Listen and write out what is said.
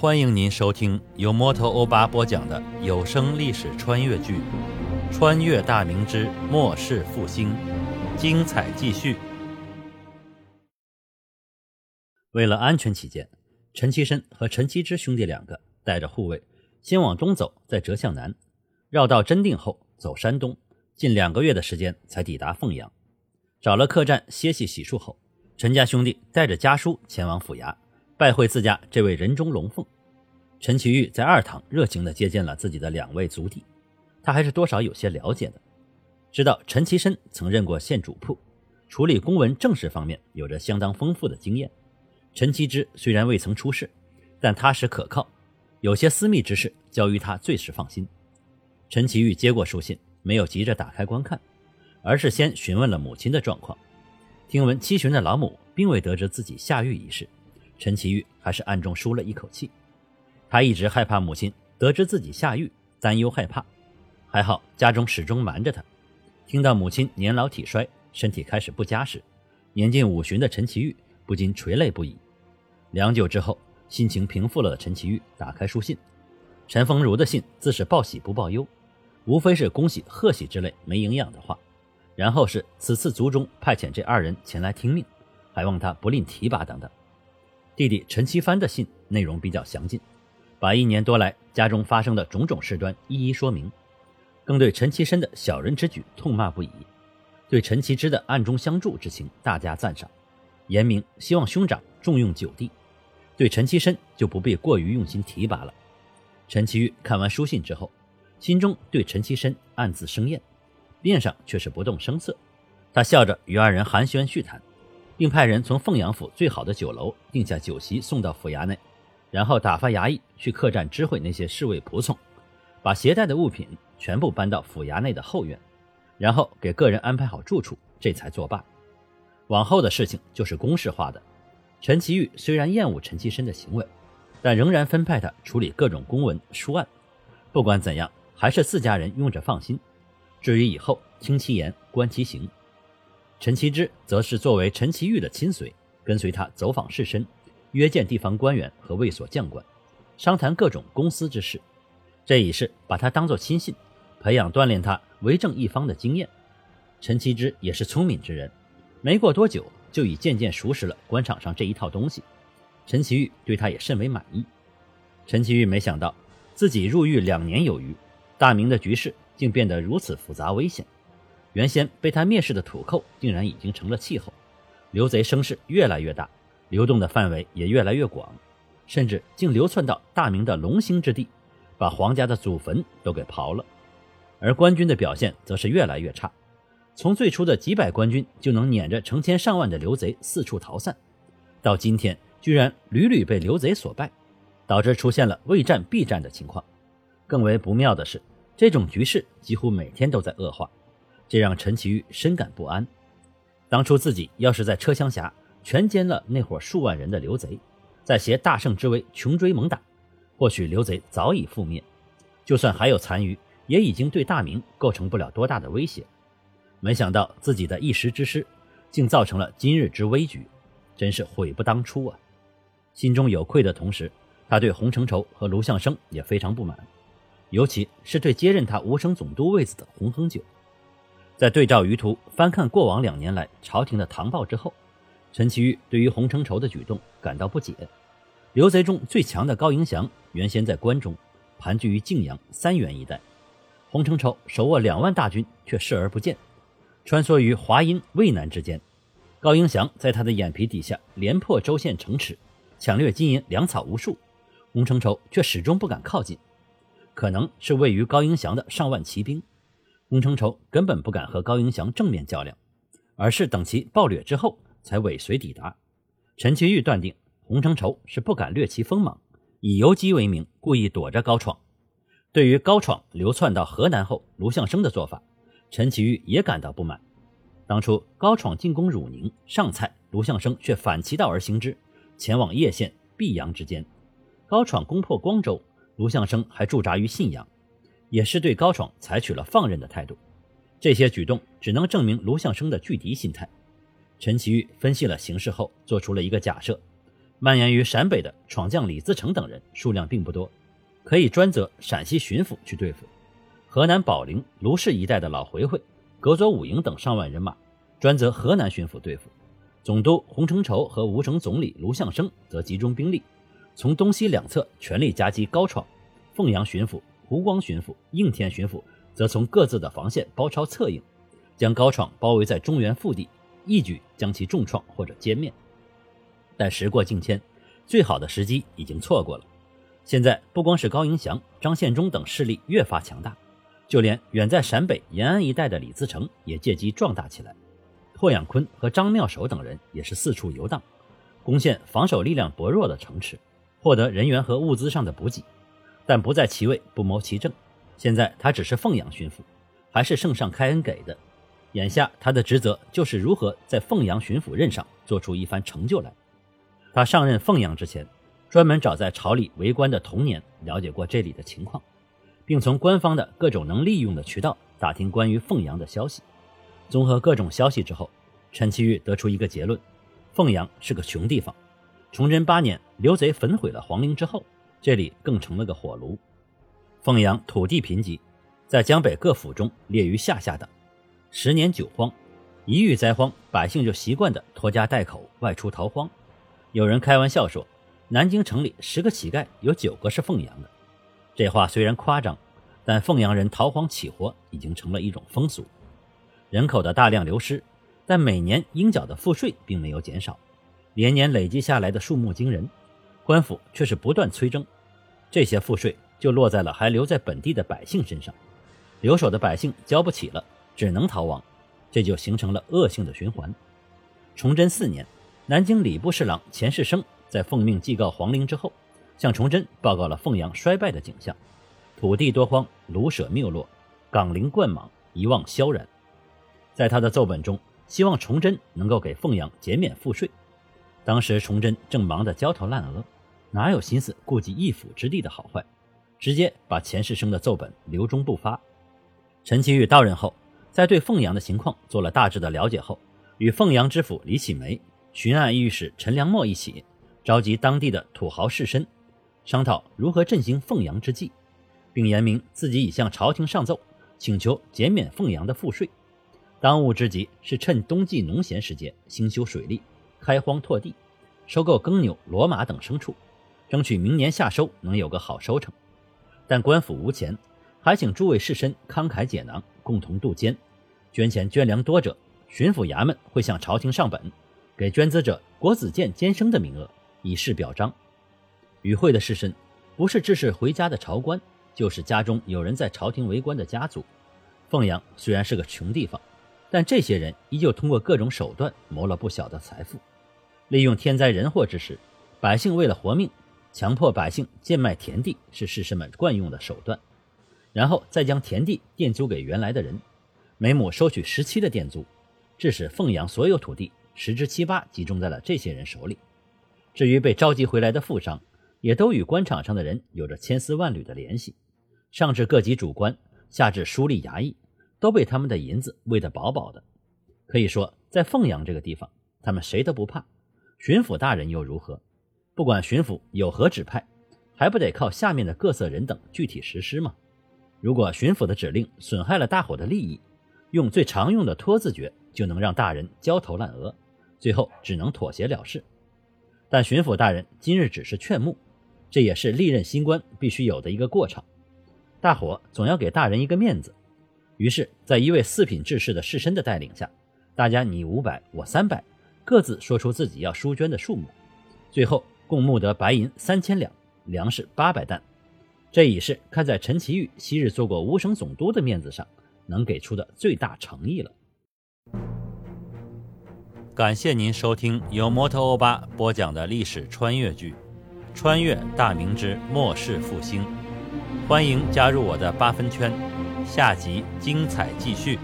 欢迎您收听由摩托欧巴播讲的有声历史穿越剧《穿越大明之末世复兴》，精彩继续。为了安全起见，陈其深和陈其之兄弟两个带着护卫，先往东走，再折向南，绕到真定后走山东，近两个月的时间才抵达凤阳。找了客栈歇息洗漱后，陈家兄弟带着家书前往府衙。拜会自家这位人中龙凤，陈其玉在二堂热情地接见了自己的两位族弟，他还是多少有些了解的，知道陈其深曾任过县主簿，处理公文政事方面有着相当丰富的经验。陈其之虽然未曾出仕，但踏实可靠，有些私密之事交于他最是放心。陈其玉接过书信，没有急着打开观看，而是先询问了母亲的状况，听闻七旬的老母并未得知自己下狱一事。陈其玉还是暗中舒了一口气，他一直害怕母亲得知自己下狱，担忧害怕。还好家中始终瞒着他。听到母亲年老体衰，身体开始不佳时，年近五旬的陈其玉不禁垂泪不已。良久之后，心情平复了的陈其玉打开书信，陈丰如的信自是报喜不报忧，无非是恭喜贺喜之类没营养的话，然后是此次族中派遣这二人前来听命，还望他不吝提拔等等。弟弟陈其帆的信内容比较详尽，把一年多来家中发生的种种事端一一说明，更对陈其深的小人之举痛骂不已，对陈其之的暗中相助之情大加赞赏，言明希望兄长重用九弟，对陈其深就不必过于用心提拔了。陈其玉看完书信之后，心中对陈其深暗自生厌，面上却是不动声色，他笑着与二人寒暄叙谈。并派人从凤阳府最好的酒楼订下酒席送到府衙内，然后打发衙役去客栈知会那些侍卫仆从，把携带的物品全部搬到府衙内的后院，然后给个人安排好住处，这才作罢。往后的事情就是公事化的。陈其玉虽然厌恶陈其深的行为，但仍然分派他处理各种公文书案。不管怎样，还是自家人用着放心。至于以后听其言，观其行。陈其之则是作为陈其玉的亲随，跟随他走访士绅，约见地方官员和卫所将官，商谈各种公司之事。这已是把他当作亲信，培养锻炼他为政一方的经验。陈其之也是聪明之人，没过多久就已渐渐熟识了官场上这一套东西。陈其玉对他也甚为满意。陈其玉没想到自己入狱两年有余，大明的局势竟变得如此复杂危险。原先被他蔑视的土寇，竟然已经成了气候；刘贼声势越来越大，流动的范围也越来越广，甚至竟流窜到大明的龙兴之地，把皇家的祖坟都给刨了。而官军的表现则是越来越差，从最初的几百官军就能撵着成千上万的刘贼四处逃散，到今天居然屡屡被刘贼所败，导致出现了未战必战的情况。更为不妙的是，这种局势几乎每天都在恶化。这让陈其玉深感不安。当初自己要是在车厢峡全歼了那伙数万人的刘贼，再携大胜之威穷追猛打，或许刘贼早已覆灭。就算还有残余，也已经对大明构成不了多大的威胁。没想到自己的一时之失，竟造成了今日之危局，真是悔不当初啊！心中有愧的同时，他对洪承畴和卢象升也非常不满，尤其是对接任他吴省总督位子的洪亨九。在对照舆图、翻看过往两年来朝廷的唐报之后，陈其玉对于洪承畴的举动感到不解。刘贼中最强的高迎祥原先在关中，盘踞于泾阳、三原一带，洪承畴手握两万大军却视而不见，穿梭于华阴、渭南之间。高迎祥在他的眼皮底下连破州县城池，抢掠金银粮草无数，洪承畴却始终不敢靠近。可能是位于高迎祥的上万骑兵。洪承畴根本不敢和高迎祥正面较量，而是等其暴掠之后才尾随抵达。陈其玉断定洪承畴是不敢掠其锋芒，以游击为名故意躲着高闯。对于高闯流窜到河南后卢象升的做法，陈其玉也感到不满。当初高闯进攻汝宁、上蔡，卢象升却反其道而行之，前往叶县、泌阳之间。高闯攻破光州，卢象升还驻扎于信阳。也是对高闯采取了放任的态度，这些举动只能证明卢象升的拒敌心态。陈其玉分析了形势后，做出了一个假设：蔓延于陕北的闯将李自成等人数量并不多，可以专责陕西巡抚去对付；河南保陵、卢氏一带的老回回、葛佐武营等上万人马，专责河南巡抚对付；总督洪承畴和吴省总理卢象升则集中兵力，从东西两侧全力夹击高闯；凤阳巡抚、湖广巡抚、应天巡抚则从各自的防线包抄策应，将高闯包围在中原腹地，一举将其重创或者歼灭。但时过境迁，最好的时机已经错过了。现在不光是高迎祥、张献忠等势力越发强大，就连远在陕北延安一带的李自成也借机壮大起来。霍养坤和张妙手等人也是四处游荡，攻陷防守力量薄弱的城池，获得人员和物资上的补给，但不在其位不谋其政。现在他只是凤阳巡抚，还是圣上开恩给的。眼下他的职责就是如何在凤阳巡抚任上做出一番成就来。他上任凤阳之前，专门找在朝里为官的童年了解过这里的情况，并从官方的各种能利用的渠道打听关于凤阳的消息。综合各种消息之后，陈其玉得出一个结论：凤阳是个穷地方。崇祯八年，刘贼焚毁了皇陵之后，这里更成了个火炉。凤阳土地贫瘠，在江北各府中列于下下等。十年九荒，一遇灾荒，百姓就习惯的拖家带口外出逃荒。有人开玩笑说，南京城里十个乞丐有九个是凤阳的。这话虽然夸张，但凤阳人逃荒起活已经成了一种风俗。人口的大量流失，但每年应缴的赋税并没有减少，连年累积下来的数目惊人，官府却是不断催征，这些赋税就落在了还留在本地的百姓身上。留守的百姓交不起了，只能逃亡，这就形成了恶性的循环。崇祯四年。南京礼部侍郎钱世生在奉命祭告皇陵之后，向崇祯报告了凤阳衰败的景象：土地多荒，庐舍谬落，岗陵冠莽，遗忘萧然。在他的奏本中，希望崇祯能够给凤阳减免赋税。当时崇祯正忙得焦头烂额，哪有心思顾及一府之地的好坏，直接把钱世生的奏本留中不发。陈其玉到任后，在对凤阳的情况做了大致的了解后，与凤阳知府李启梅。巡按御史陈良谟一起召集当地的土豪士绅，商讨如何振兴凤阳之计，并言明自己已向朝廷上奏，请求减免凤阳的赋税。当务之急是趁冬季农闲时节兴修水利、开荒拓地、收购耕牛、骡马等牲畜，争取明年夏收能有个好收成。但官府无钱，还请诸位士绅慷慨解囊，共同渡监。捐钱捐粮多者，巡抚衙门会向朝廷上本。给捐资者国子监监生的名额，以示表彰。与会的士绅，不是致仕回家的朝官，就是家中有人在朝廷为官的家族。凤阳虽然是个穷地方，但这些人依旧通过各种手段谋了不小的财富。利用天灾人祸之时，百姓为了活命，强迫百姓贱卖田地，是士绅们惯用的手段。然后再将田地佃租给原来的人，每亩收取十七的佃租，致使凤阳所有土地。十之七八集中在了这些人手里。至于被召集回来的富商，也都与官场上的人有着千丝万缕的联系。上至各级主官，下至书吏衙役，都被他们的银子喂得饱饱的。可以说，在凤阳这个地方，他们谁都不怕。巡抚大人又如何？不管巡抚有何指派，还不得靠下面的各色人等具体实施吗？如果巡抚的指令损害了大伙的利益，用最常用的拖字诀，就能让大人焦头烂额。最后只能妥协了事，但巡抚大人今日只是劝募，这也是历任新官必须有的一个过程。大伙总要给大人一个面子，于是，在一位四品制士的士绅的带领下，大家你五百，我三百，各自说出自己要书捐的数目，最后共募得白银三千两，粮食八百担。这已是看在陈其玉昔日做过五省总督的面子上，能给出的最大诚意了。感谢您收听由摩托欧巴播讲的历史穿越剧《穿越大明之末世复兴》，欢迎加入我的八分圈，下集精彩继续。